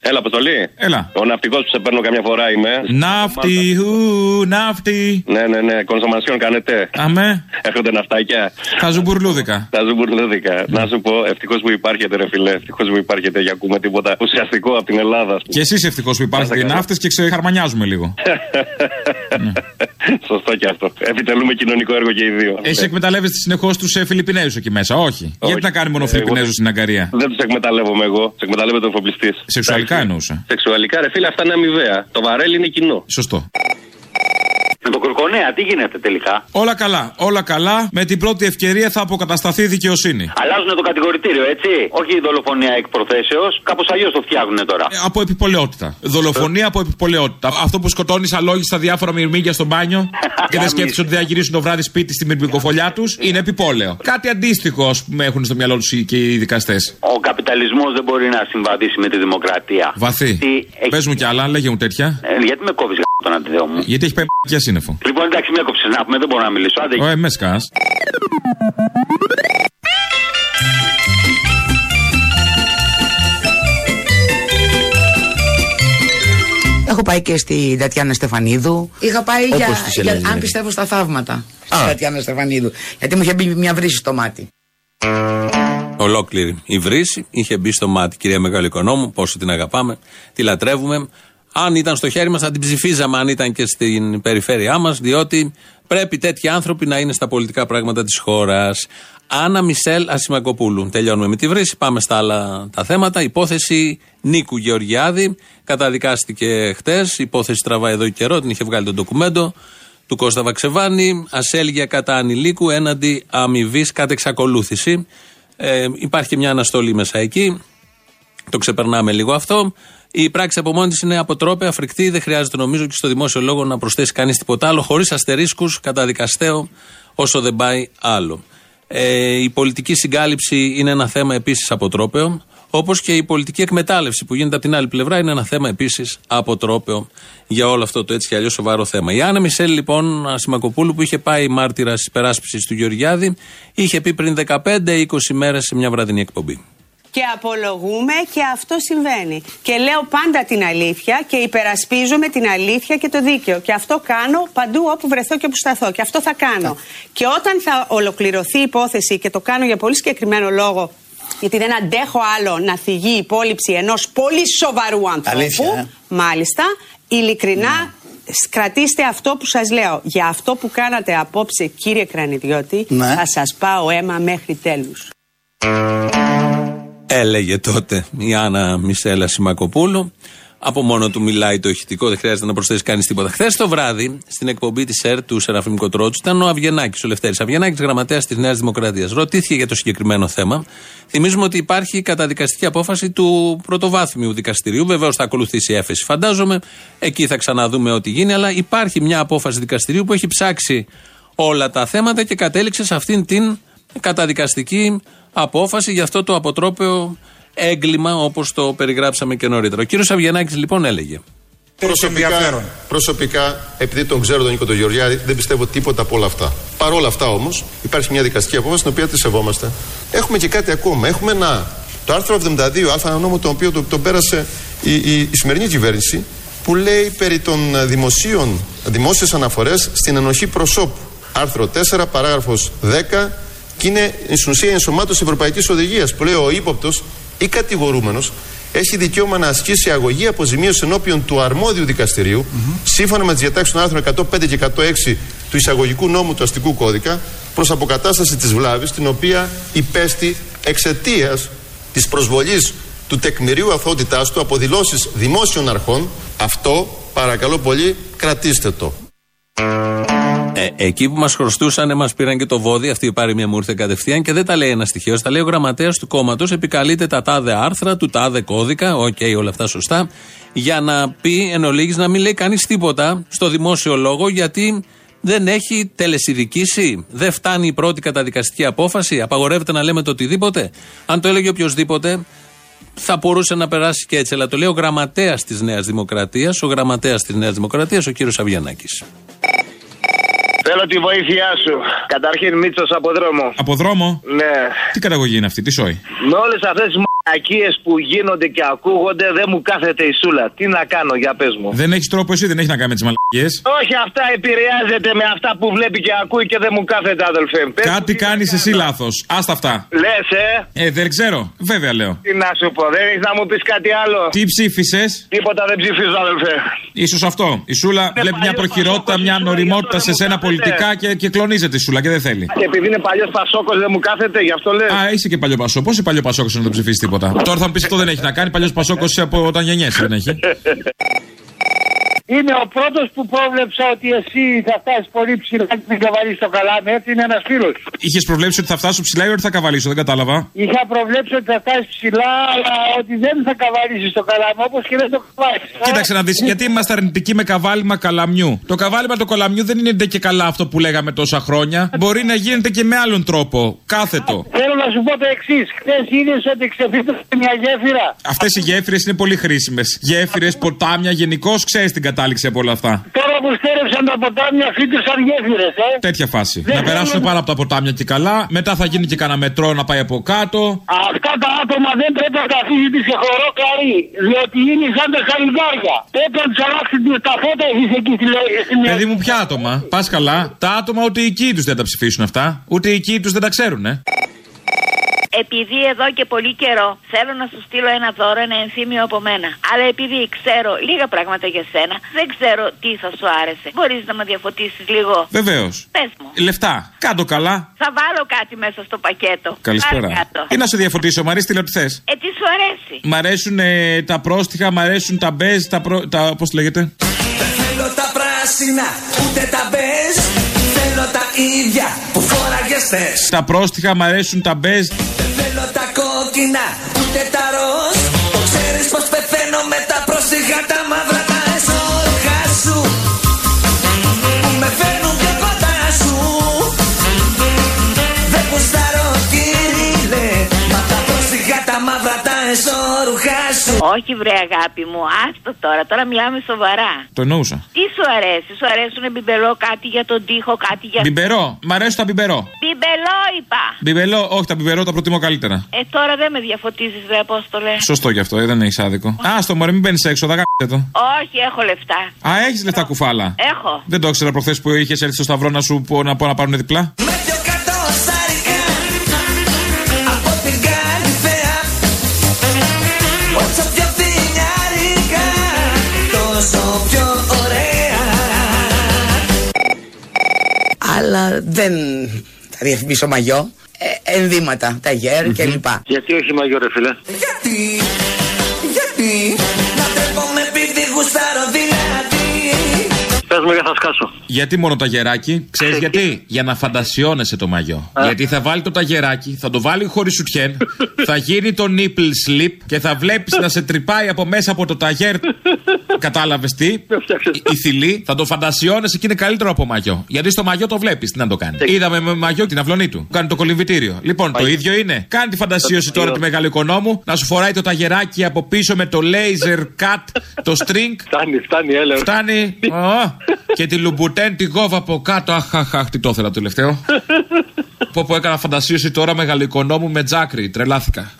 Έλα, Αποστολή. Έλα. Ο ναυτικός που σε παίρνω καμιά φορά είμαι. Ναύτη, ου, ναύτη. Ναι, ναι, ναι. Κονσομασιόν κάνετε. Αμέ. Έχετε ναυτάκια. Θα ζουμπουρλούδικα. Τα ζουμπουρλούδικα. Να σου πω, ευτυχώς που υπάρχετε, ρε φιλέ. Ευτυχώς που υπάρχετε για ακούμε τίποτα ουσιαστικό από την Ελλάδα. ας πούμε. Και εσείς ευτυχώς που υπάρχετε οι ναύτες και ξεχαρμανιάζουμε λίγο. Σωστό και αυτό. Επιτελούμε κοινωνικό έργο και οι δύο. Εσεί εκμεταλλεύεστε συνεχώς τους ε, Φιλιππινέζους εκεί μέσα, όχι. Γιατί να κάνει μόνο Φιλιππινέζους στην Αγκαρία; Δεν τους εκμεταλλεύομαι εγώ. Τους εκμεταλλεύεται ο εφοπλιστής. Σεξουαλικά εννοούσα. Σεξουαλικά, ρε φίλε, αυτά είναι αμοιβαία. Το βαρέλι είναι κοινό. Σωστό. Με τον Κουρκονέα, τι γίνεται τελικά; Όλα καλά, όλα καλά. Με την πρώτη ευκαιρία θα αποκατασταθεί η δικαιοσύνη. Αλλάζουν το κατηγορητήριο, έτσι; Όχι η δολοφονία εκ προθέσεως. Κάπως αλλιώς το φτιάχνουν τώρα. Ε, από επιπολαιότητα. Δολοφονία από επιπολαιότητα. Αυτό που σκοτώνεις αλόγιστα διάφορα μυρμήγκια στο μπάνιο και δεν σκέφτεσαι ότι δεν θα γυρίσουν το βράδυ σπίτι στη μυρμικοφολιά τους είναι επιπόλαιο. Κάτι αντίστοιχο, ας πούμε, έχουν στο μυαλό τους και οι δικαστές. Ο καπιταλισμός δεν μπορεί να συμβαδίσει με τη δημοκρατία. Βαθύ. Τι έχει- Πες μου κι άλλα, λέγε μου τέτοια. Ε, γιατί με κόβεις τον αντιδέω μου. Γιατί έχει πάει για σύννεφο. Λοιπόν, εντάξει, με έκοψε να πούμε, δεν μπορώ να μιλήσω. Άντε, Ω, ε, μες σκάς. Έχω πάει και στην Τατιάνα Στεφανίδου. Είχα πάει Όπως για, τις για- Ελένης, αν ναι. πιστεύω στα θαύματα. Στην Τατιάνα Στεφανίδου. Γιατί μου είχε μπει μια βρύση στο μάτι. Ολόκληρη η βρύση είχε μπει στο μάτι. Κυρία Μεγάλη Οικονόμου, πόσο την αγαπάμε, τη λατρεύουμε. Αν ήταν στο χέρι μας, θα την ψηφίζαμε αν ήταν και στην περιφέρειά μας, διότι πρέπει τέτοιοι άνθρωποι να είναι στα πολιτικά πράγματα της χώρας. Άννα Μισελ Ασημακοπούλου. Τελειώνουμε με τη βρύση. Πάμε στα άλλα τα θέματα. Υπόθεση Νίκου Γεωργιάδη. Καταδικάστηκε χτες. Υπόθεση τραβάει εδώ και καιρό. Την είχε βγάλει το ντοκουμέντο του Κώστα Βαξεβάνη. Ασέλγια κατά ανηλίκου έναντι αμοιβής κατά εξακολούθηση. Ε, υπάρχει και μια αναστολή μέσα εκεί. Το ξεπερνάμε λίγο αυτό. Η πράξη από μόνη της είναι αποτρόπαια, φρικτή. Δεν χρειάζεται νομίζω και στο δημόσιο λόγο να προσθέσει κανείς τίποτα άλλο. Χωρίς αστερίσκους, καταδικαστέο, όσο δεν πάει άλλο. Ε, η πολιτική συγκάλυψη είναι ένα θέμα επίσης αποτρόπαιο. Όπως και η πολιτική εκμετάλλευση που γίνεται από την άλλη πλευρά είναι ένα θέμα επίσης αποτρόπαιο για όλο αυτό το έτσι κι αλλιώς σοβαρό θέμα. Η Άννα Μισελ, λοιπόν, Ασημακοπούλου, που είχε πάει μάρτυρας τη υπεράσπισης του Γεωργιάδη, είχε πει πριν 15-20 μέρες σε μια βραδινή εκπομπή. Και απολογούμε και αυτό συμβαίνει. Και λέω πάντα την αλήθεια και υπερασπίζομαι την αλήθεια και το δίκαιο. Και αυτό κάνω παντού όπου βρεθώ και όπου σταθώ. Και αυτό θα κάνω. Και όταν θα ολοκληρωθεί η υπόθεση και το κάνω για πολύ συγκεκριμένο λόγο, γιατί δεν αντέχω άλλο να θυγεί η υπόλοιψη ενός πολύ σοβαρού ανθρώπου. Αλήθεια, ε; Μάλιστα, ειλικρινά σ- κρατήστε αυτό που σας λέω. Για αυτό που κάνατε απόψε κύριε Κρανιδιώτη, Ναι. θα σας πάω αίμα μέχρι τέλους. Έλεγε τότε η Άννα Μισέλα Σιμακοπούλου. Από μόνο του μιλάει το ηχητικό, δεν χρειάζεται να προσθέσει κανείς τίποτα. Χθες το βράδυ, στην εκπομπή της ΕΡΤ του Σεραφείμ Κοτρότσου, ήταν ο Αβγενάκης, ο Λευτέρης Αβγενάκης, γραμματέας της Νέας Δημοκρατίας. Ρωτήθηκε για το συγκεκριμένο θέμα. Θυμίζουμε ότι υπάρχει καταδικαστική απόφαση του πρωτοβάθμιου δικαστηρίου. Βεβαίως θα ακολουθήσει η έφεση, φαντάζομαι. Εκεί θα ξαναδούμε ό,τι γίνει. Αλλά υπάρχει μια απόφαση δικαστηρίου που έχει ψάξει όλα τα θέματα και κατέληξε σε αυτήν την καταδικαστική απόφαση για αυτό το αποτρόπαιο έγκλημα όπως το περιγράψαμε και νωρίτερα. Ο κύριος Αβγενάκης λοιπόν έλεγε. Προσωπικά, προσωπικά, επειδή τον ξέρω τον Νίκο τον Γεωργιάδη, δεν πιστεύω τίποτα από όλα αυτά. Παρ' όλα αυτά όμως, υπάρχει μια δικαστική απόφαση την οποία τη σεβόμαστε. Έχουμε και κάτι ακόμα. Έχουμε ένα, το άρθρο 72, α, ένα νόμος το οποίο το, το πέρασε η, η, η σημερινή κυβέρνηση, που λέει περί των ε, δημοσίων, δημόσιες αναφορές στην ενοχή προσώπου. Άρθρο 4, παράγραφος 10, και είναι στην ουσία η ενσωμάτωση Ευρωπαϊκής Οδηγίας, που λέει ο ύποπτος ή κατηγορούμενος έχει δικαίωμα να ασκήσει αγωγή αποζημίωση ενώπιον του αρμόδιου δικαστηρίου, σύμφωνα με τις διατάξεις των άρθρων 105 και 106 του εισαγωγικού νόμου του αστικού κώδικα, προς αποκατάσταση της βλάβης, την οποία υπέστη εξαιτίας της προσβολής του τεκμηρίου αθωότητά του από δηλώσεις δημόσιων αρχών. Αυτό, παρακαλώ πολύ, κρατήστε το. Ε, Εκεί που μας χρωστούσαν, μας πήραν και το βόδι. Αυτή η παροιμία μου ήρθε κατευθείαν και δεν τα λέει ένας τυχαίος. Τα λέει ο γραμματέας του κόμματος. Επικαλείται τα τάδε άρθρα, του τάδε κώδικα. Οκ, όλα αυτά σωστά. Για να πει εν ολίγοις, να μην λέει κανείς τίποτα στο δημόσιο λόγο, γιατί δεν έχει τελεσυδικήσει. Δεν φτάνει η πρώτη καταδικαστική απόφαση. Απαγορεύεται να λέμε το οτιδήποτε. Αν το έλεγε οποιοδήποτε, θα μπορούσε να περάσει και έτσι. Αλλά το λέει ο γραμματέας της Νέας Δημοκρατίας, ο γραμματέας της Νέας Δημοκρατίας, ο κύριος Αβιανάκη. Θέλω τη βοήθειά σου. Καταρχήν Μίτσος από δρόμο. Από δρόμο; Ναι. Τι καταγωγή είναι αυτή, τι σόι; Με όλες αυτές τις μαλακίε που γίνονται και ακούγονται δεν μου κάθεται η σούλα. Τι να κάνω, για πες μου. Δεν έχεις τρόπο εσύ, δεν έχεις να κάνεις με τις μαλακίε. Όχι, αυτά επηρεάζεται με αυτά που βλέπει και ακούει και δεν μου κάθεται, αδελφέ. Πες μου, Κάτι τι κάνεις να εσύ κάνω. λάθος. Άστα αυτά. Λες, ε. Ε, δεν ξέρω. Βέβαια λέω. Τι να σου πω, δεν έχεις να μου πεις κάτι άλλο. Τι ψήφισες, Τίποτα δεν ψηφίζω, αδελφέ. ίσως αυτό. Η Σούλα βλέπει μια προχειρότητα, μια νοριμότητα σε σένα πολιτικά και, και κλονίζεται η Σούλα και δεν θέλει. Και επειδή είναι παλιός Πασόκος δεν μου κάθεται, γι' αυτό λες. Α, είσαι και παλιό Πασόκος. Πώς είσαι παλιό Πασόκος να δεν ψηφίσεις τίποτα; Τώρα θα μου πεις αυτό δεν έχει να κάνει. Παλιός Πασόκος από όταν γεννιέσαι δεν έχει. Είμαι ο πρώτος που πρόβλεψα ότι εσύ θα φτάσεις πολύ ψηλά και δεν καβαλήσει το καλάμι. Έτσι είναι ένας φίλος. Είχες προβλέψει ότι θα φτάσω ψηλά ή ότι θα καβαλήσω, δεν κατάλαβα. Είχα προβλέψει ότι θα φτάσεις ψηλά, αλλά ότι δεν θα καβαλήσεις το καλάμι όπως και δεν το καβάλεις. Κοίταξε να δεις, γιατί είμαστε αρνητικοί με καβάλιμα καλαμιού. Το καβάλιμα του καλαμιού δεν είναι ντε και καλά αυτό που λέγαμε τόσα χρόνια. Μπορεί να γίνεται και με άλλον τρόπο. Κάθετο. Θέλω να σου πω το εξής. Χθες είδες ότι ξεφύτρωσε μια γέφυρα. Αυτές οι γέφυρες είναι πολύ χρήσιμες. Γέφυρες, ποτάμια, γενικώς ξέρεις την κατάληξη από όλα αυτά. Τώρα που στέρεψαν τα ποτάμια, φύτρωσαν γέφυρε, ε. Τέτοια φάση. Δεν να περάσουν θέλουμε- πάνω από τα ποτάμια και καλά. Μετά θα γίνει και κανένα μετρό να πάει από κάτω. Αυτά τα άτομα δεν πρέπει να τα αφήσετε σε χορό κλαρί. Διότι είναι σαν τα χαλιγκάρια. Πρέπει να τους αλλάξετε τα φώτα εσείς εκεί στη λέ- στην Παιδί μου, ποια άτομα; Πας καλά. Τα άτομα ούτε οι οικοί τους δεν τα ψηφίσουν αυτά. Ούτε οι οικοί τους δεν τα ξέρουν, ε. Επειδή εδώ και πολύ καιρό θέλω να σου στείλω ένα δώρο, ένα ενθύμιο από μένα. Αλλά επειδή ξέρω λίγα πράγματα για σένα, δεν ξέρω τι θα σου άρεσε. Μπορείς να με διαφωτίσεις λίγο. Βεβαίως. Πες μου. Λεφτά. Κάτω καλά. Θα βάλω κάτι μέσα στο πακέτο. Καλησπέρα. Πάρε κάτω. Τι να σε διαφωτίσω, μ' αρέσει τι λέω τι θες; Ε, τι σου αρέσει; Μ' αρέσουν ε, τα πρόστιχα, μ' αρέσουν τα μπέζ, τα. Προ... τα Πώς το λέγεται; Θέλω τα πράσινα, ούτε τα μπες Θέλω τα ίδια που φόραγες θες Τα πρόστιχα, μ' αρέσουν τα μπέζ. Θέλω τα κόκκινα, ούτε τα ροζ Το ξέρεις πως πεθαίνω με Όχι, βρε αγάπη μου, άστο τώρα. Τώρα μιλάμε σοβαρά. Το εννοούσα. Τι σου αρέσει, σου αρέσουν μπιμπελό, κάτι για τον τοίχο, κάτι για. Μπιμπερό, μ' αρέσουν τα μπιμπερό. Μπιμπελό είπα. Μπιμπελό, όχι τα μπιμπερό τα προτιμώ καλύτερα. Ε, τώρα δεν με διαφωτίζεις, ρε Απόστολε. Σωστό γι' αυτό, ε, δεν έχεις άδικο. Άσ' το μωρέ, μην μπαίνεις έξω, θα γάμετε το. Όχι, έχω λεφτά. Α, έχεις λεφτά κουφάλα. Έχω. Δεν το ήξερα προχθές που είχες έρθει στο Σταυρό να σου πω να, πω να πάρουν διπλά. Δεν θα διαφημίσω μαγιό. Ε, ενδύματα, τα γέρ κλπ. Γιατί όχι μαγιό, ρε φίλε; Γιατί, γιατί; Πε μου για θα σκάσω. Γιατί μόνο ταγεράκι, ξέρεις γιατί; Για να φαντασιώνεσαι το μαγιό. Γιατί θα βάλει το ταγεράκι, θα το βάλει χωρίς σουτιέν, θα γίνει το nipple slip και θα βλέπεις να σε τρυπάει από μέσα από το ταγέρ. Κατάλαβες τι; Η, η θηλή θα το φαντασιώνεσαι και είναι καλύτερο από μαγιό. Γιατί στο μαγιό το βλέπεις, τι να το κάνει. Είδαμε με μαγιό την αυλωνή του. Κάνει το κολυμβητήριο. Λοιπόν, το ίδιο είναι. Κάνει τη φαντασίωση τώρα τη μεγάλη οικονόμου να σου φοράει το ταγεράκι από πίσω με το laser cut, το string. Φτάνει, φτάνει, έλεγα. Φτάνει. Ω, και τη λουμπουτέν τη γόβα από κάτω. Αχ, αχ, αχ, τι το ήθελα τελευταίο. Πω που έκανα φαντασίωση τώρα μεγαλοοικονόμου με τζάκρι. Τρελάθηκα.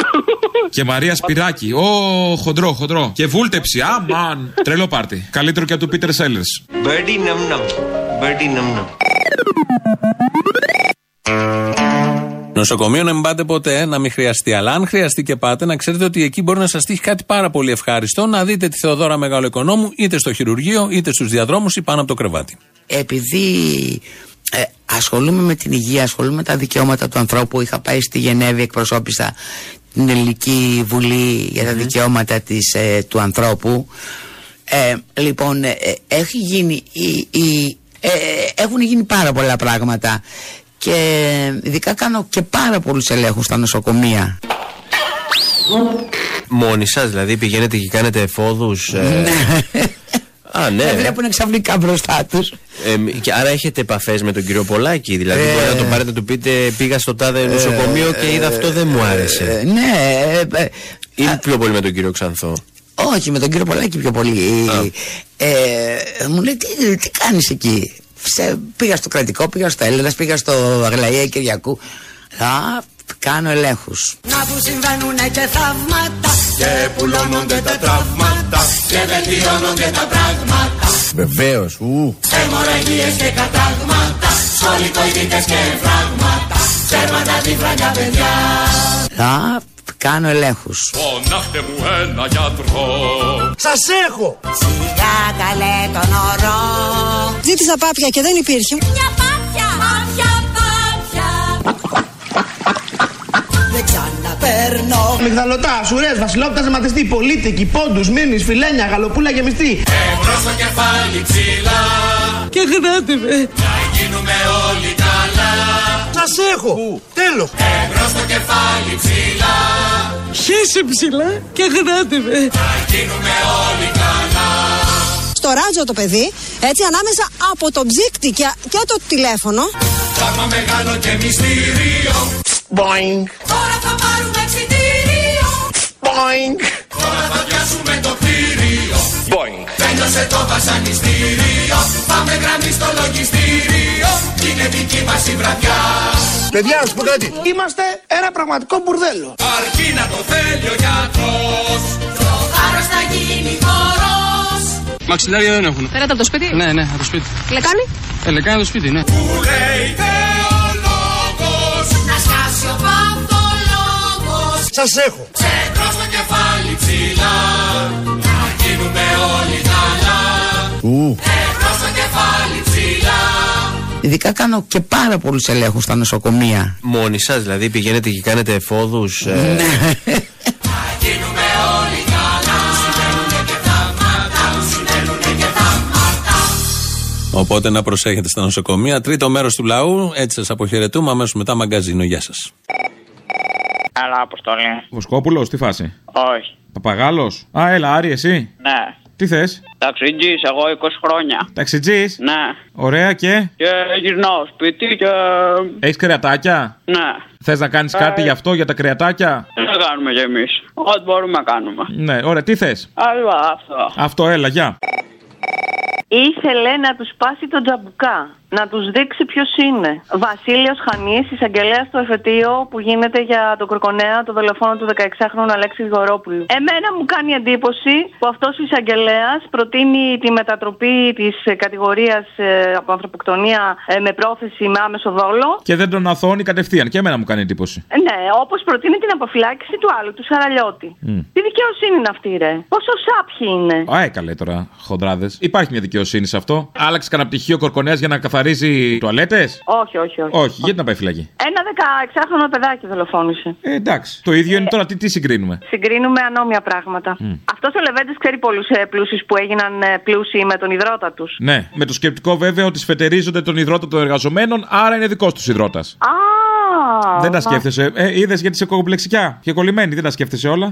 Και Μαρία Σπυράκη. Ω, χοντρό, χοντρό. Και βούλτεψη. Αμαν. Τρελό πάρτι. Καλύτερο και από του Πίτερ Σέλλερς. Birdie num num Birdie num num Νοσοκομείο να μην πάτε ποτέ, να μην χρειαστεί. Αλλά αν χρειαστεί και πάτε, να ξέρετε ότι εκεί μπορεί να σας τύχει κάτι πάρα πολύ ευχάριστο. Να δείτε τη Θεοδόρα Μεγάλο Οικονόμου είτε στο χειρουργείο, είτε στους διαδρόμους ή πάνω από το κρεβάτι. Επειδή ε, ασχολούμαι με την υγεία, ασχολούμαι με τα δικαιώματα του ανθρώπου, είχα πάει στη Γενέβη, εκπροσώπησα την Ελληνική Βουλή για τα δικαιώματα της, ε, του ανθρώπου. Ε, λοιπόν, ε, ε, έχει γίνει η, η Ε, έχουν γίνει πάρα πολλά πράγματα. Και ειδικά κάνω και πάρα πολλούς ελέγχους στα νοσοκομεία. Μόνοι σας, δηλαδή πηγαίνετε και κάνετε εφόδους. Α, ναι. Δεν βλέπουν ξαφνικά μπροστά τους. Ε, και άρα έχετε επαφές με τον κύριο Πολάκη. Δηλαδή, Ε. μπορεί να τον πάρετε να του πείτε Πήγα στο τάδε νοσοκομείο και είδα αυτό δεν μου άρεσε. Ε, ναι. ε, ε, Ή πιο πολύ με τον κύριο Ξανθό. όχι, με τον κύριο Πολάκη πιο πολύ. Ε, μου λέει, τι, τι κάνεις εκεί; Σε, πήγα στο κρατικό, πήγα στο Έλληνας, πήγα στο Αγλαία Κυριακού. Α, κάνω ελέγχους. Να που συμβαίνουν και θαύματα Και πουλώνονται τα τραύματα Και βελτιώνονται τα πράγματα Βεβαίως. Αιμορραγίες και κατάγματα Σχολικοειδίτες και φράγματα Τέρματα τη φράγκα παιδιά Α, κάνω ελέγχους. Φωνάχτε μου ένα γιατρό Σας έχω! Σιγά καλέ τον ορό Ζήτησα πάπια και δεν υπήρχε. Μια πάπια Πάπια πάπια Δεν ξαναπέρνω. Μιγδαλωτά, σουρές, βασιλόπτα, ζεματιστή, πολίτικη, πόντους, μήνυ, φιλένια, γαλοπούλα γεμιστή. Εμπρός στο κεφάλι ψηλά Και γράτε με. Να γίνουμε όλοι καλά Σας έχω! Τέλος! Εμπρός στο κεφάλι ψηλά Χέσε ψηλά και γράτε με. Να γίνουμε όλοι καλά Στο ράτζο το παιδί, έτσι ανάμεσα από το ψύκτη και, και το τηλέφωνο. Πράγμα μεγάλο και μυστήριο Boing! Τώρα θα πάρουμε εξητήριο Boing! Τώρα θα πιάσουμε το κτίριο Boing! Τέλειωσε το βασανιστήριο Πάμε γραμμή στο λογιστήριο Είναι δική μας η βραδιά Παιδιά, να σου πω κάτι. Είμαστε ένα πραγματικό μπουρδέλο. Αρκεί να το θέλει ο γιατρός Το χάρος θα γίνει χορός Μαξιλάρια δεν έχουν. Πέρατε από το σπίτι; Ναι, ναι, από το σπίτι. Λεκάνη; Ε, λεκάνη το σπίτι, ναι. Που λέει θεολόγος Να σκάσει ο παθολόγος Σας έχω! Ξέμπρος στο κεφάλι ψηλά Να γίνουμε όλοι καλά Εμπρός στο κεφάλι ψηλά Ειδικά κάνω και πάρα πολλούς ελέγχους στα νοσοκομεία. Μόνοι σας, δηλαδή πηγαίνετε και κάνετε εφόδους. Ναι. Γίνουμε όλοι καλά Συμβαίνουνε και θαύματα Συμβαίνουνε και θαύματα Οπότε να προσέχετε στα νοσοκομεία. Τρίτο μέρος του λαού. Έτσι σας αποχαιρετούμε. Αμέσως μετά μαγκαζίνο. Γεια σας. Καλά, Αποστολή. Βοσκόπουλος, τι φάση; Όχι. Παπαγάλος; Α, έλα, Άρη, εσύ. Ναι. Τι θες; Ταξιτζής, εγώ 20 χρόνια. Ταξιτζής; Ναι. Ωραία και; Και γυρνάω σπίτι και. Έχεις κρεατάκια; Ναι. Θες να κάνεις Ε. κάτι γι' αυτό, για τα κρεατάκια; Τι να κάνουμε κι εμείς; Ό,τι μπορούμε να κάνουμε. Ναι, ωραία, τι θες; Αλλά αυτό. Αυτό, έλα, γεια. Ήθελε να τους σπάσει τον τζαμπουκά. Να τους δείξει ποιος είναι. Βασίλειος Χανής, εισαγγελέας στο εφετείο που γίνεται για τον Κορκονέα, το δολοφόνο του 16χρονου Αλέξη Γορόπουλου. Εμένα μου κάνει εντύπωση που αυτός ο εισαγγελέας προτείνει τη μετατροπή της κατηγορίας από ανθρωποκτονία ε, με πρόθεση με άμεσο δόλο. Και δεν τον αθώνει κατευθείαν. Και εμένα μου κάνει εντύπωση. Ε, Ναι, όπως προτείνει την αποφυλάκηση του άλλου, του Σαραλιώτη. Μμ. Τι δικαιοσύνη είναι αυτή, ρε; Πόσο σάπιοι είναι; Α, έκαλε τώρα, χοντράδες. Υπάρχει μια δικαιοσύνη σε αυτό. Άλλαξε κανένα πτυχίο Κορκονέας για να καθαρίζει τουαλέτες; Όχι, όχι, όχι. Όχι, γιατί να πάει φυλακή; Ένα 16χρονο παιδάκι δολοφόνησε. Ε, εντάξει. Το ίδιο είναι τώρα, τι, τι συγκρίνουμε; Συγκρίνουμε ανώμια πράγματα. Μμ. Αυτός ο Λεβέντης ξέρει πολλούς πλούσιους που έγιναν ε, πλούσιοι με τον υδρότα τους. Ναι, με το σκεπτικό βέβαια ότι σφετερίζονται τον υδρότα των εργαζομένων, άρα είναι δικός τους υδρότας. Α, Δεν τα μα- σκέφτεσαι. Ε, Είδες γιατί είσαι κοκομπλεξικιά και κολλημένη, δεν τα σκέφτεσαι όλα.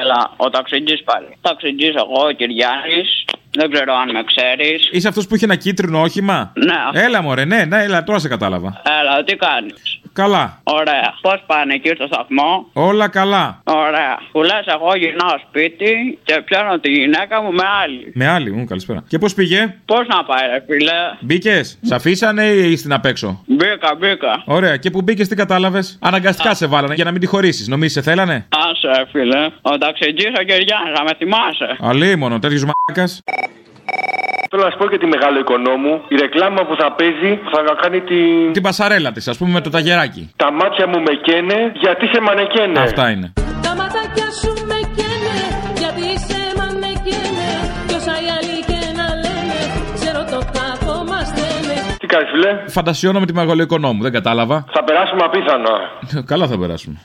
Έλα, ο ταξιτζή πάλι. Ταξιτζή, εγώ, ο Κυριάννη. Δεν ξέρω αν με ξέρεις. Είσαι αυτός που είχε ένα κίτρινο όχημα; Ναι. Έλα, μωρέ, ναι, ναι, έλα, τώρα σε κατάλαβα. Έλα, τι κάνεις; Καλά. Ωραία. Πώς πάνε εκεί στο σταθμό; Όλα καλά. Ωραία. Που λες, εγώ γυρνάω σπίτι και πιάνω τη γυναίκα μου με άλλη. Με άλλη, μου, καλησπέρα. Και πώς πήγε, Πώς να πάει, ρε φίλε. μπήκες, σε αφήσανε ή ήσουν απ' έξω; Μπήκα, μπήκα. Ωραία, και που μπήκες, τι κατάλαβες; Αναγκαστικά σε βάλανε για να μην τη χωρίσεις. Νομίζεις σε θέλανε; Άσε, ρε φίλε. Ο ταξιτζής ο Κυριάννη, θα με θυμάσαι. Αλίμονο, τέτοιος μάκα. Θέλω να σου πω και τη μεγάλο οικονόμου. Η ρεκλάμα που θα παίζει θα κάνει τη. Την πασαρέλα της, ας πούμε, με το ταγεράκι. Τα μάτια μου με καίνε γιατί σε μανεκαίνε. Αυτά είναι. Τα ματάκια σου με καίνε, γιατί είσαι μανεκαίνε Κι όσα οι άλλοι και να λένε, ξέρω το κακό μας στέλνε Τι κάνεις, φιλέ. Φαντασιώνω με τη μεγάλο οικονόμου, δεν κατάλαβα. Θα περάσουμε απίθανα. Καλά θα περάσουμε.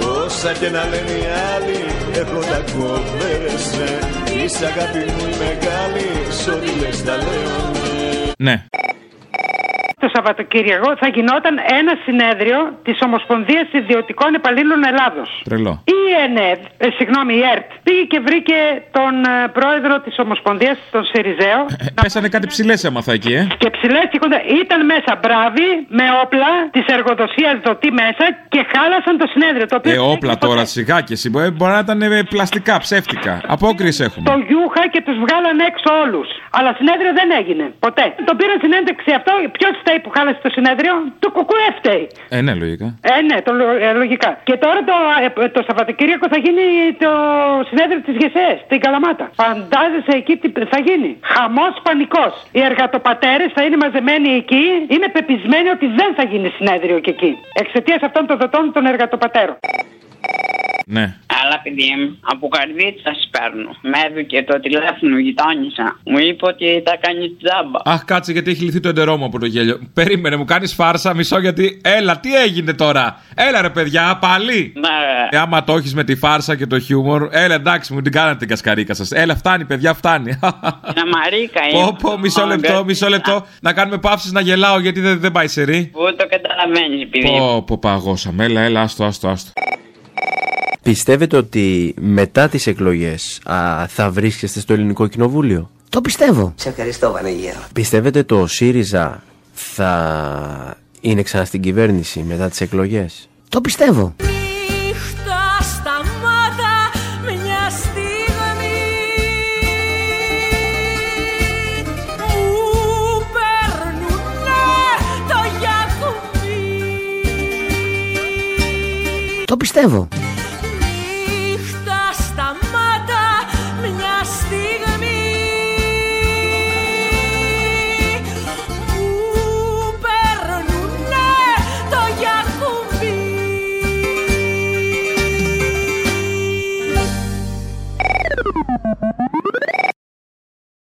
Πώς Όσα και να λένε οι άλλοι Έχω τα κόβερες Είσαι αγάπη μου η μεγάλη Σ' ό,τι λες τα λέω ναι Ναι. Το Σαββατοκύριακο θα γινόταν ένα συνέδριο της Ομοσπονδίας Ιδιωτικών Υπαλλήλων Ελλάδος. Τρελό. Η ΕΝΕΔ, ε, συγγνώμη, η ΕΡΤ, πήγε και βρήκε τον ε, πρόεδρο της Ομοσπονδίας, τον Σιριζέο. Ε, πέσανε κάτι ψηλές έμαθα εκεί, ε. Και ψηλές και κοντά. Ήταν μέσα μπράβοι με όπλα της εργοδοσίας δοτή μέσα και χάλασαν το συνέδριο. Το οποίο Ε, όπλα τώρα, σιγά και εσύ. Ε, Μπορεί να ήταν ε, πλαστικά, ψεύτικα. Απόκριση έχουμε. το γιούχα και τους βγάλαν έξω όλους. Αλλά συνέδριο δεν έγινε. Ποτέ. Το πήραν συνέντευξη αυτό. Ποιος φταίει που χάλασε το συνέδριο, το κουκουέ φταίει. Ε, ναι, λογικά. Ε, ναι, το, λο- ε, λογικά. Και τώρα το, ε, το Σαββατοκύριακο θα γίνει το συνέδριο της ΓΕΣΕΣ στην Καλαμάτα. Φαντάζεσαι εκεί τι θα γίνει. Χαμός πανικός. Οι εργατοπατέρες θα είναι μαζεμένοι εκεί. Είμαι πεπισμένη ότι δεν θα γίνει συνέδριο και εκεί. Εξαιτίας αυτών των δοτών των εργατοπατέρων. Ναι. Αλλά παιδί μου, από καρδίτσα σα παίρνω. Με έδωκε το τηλέφωνο η γειτόνισσα. Μου είπε ότι τα κάνει τζάμπα. Αχ, κάτσε γιατί έχει λυθεί το εντερό μου από το γέλιο. Περίμενε, μου κάνεις φάρσα μισό γιατί. Έλα, τι έγινε τώρα; Έλα ρε παιδιά, πάλι. Ναι. Ε, άμα το έχεις με τη φάρσα και το χιούμορ. Έλα, εντάξει, μου την κάνατε την κασκαρίκα σας. Έλα, φτάνει, παιδιά, φτάνει. Ένα μαρίκα Πω, είναι. πω, μισό λεπτό, μισό λεπτό. Να κάνουμε παύσεις να γελάω γιατί δεν, δεν πάει σε ρί. Πού το καταλαβαίνεις, παιδί μου. Πω, πω, παγώσαμε. Έλα, έλα, άστο, άστο, άστο. Πιστεύετε ότι μετά τις εκλογές α, θα βρίσκεστε στο ελληνικό κοινοβούλιο; Το πιστεύω. Σε ευχαριστώ, Βανεγέρο. Πιστεύετε το ΣΥΡΙΖΑ θα είναι ξανά στην κυβέρνηση μετά τις εκλογές; Το πιστεύω. Νύχτα σταμάτα μια στιγμή Μου παίρνουνε το γιακουμί Το πιστεύω.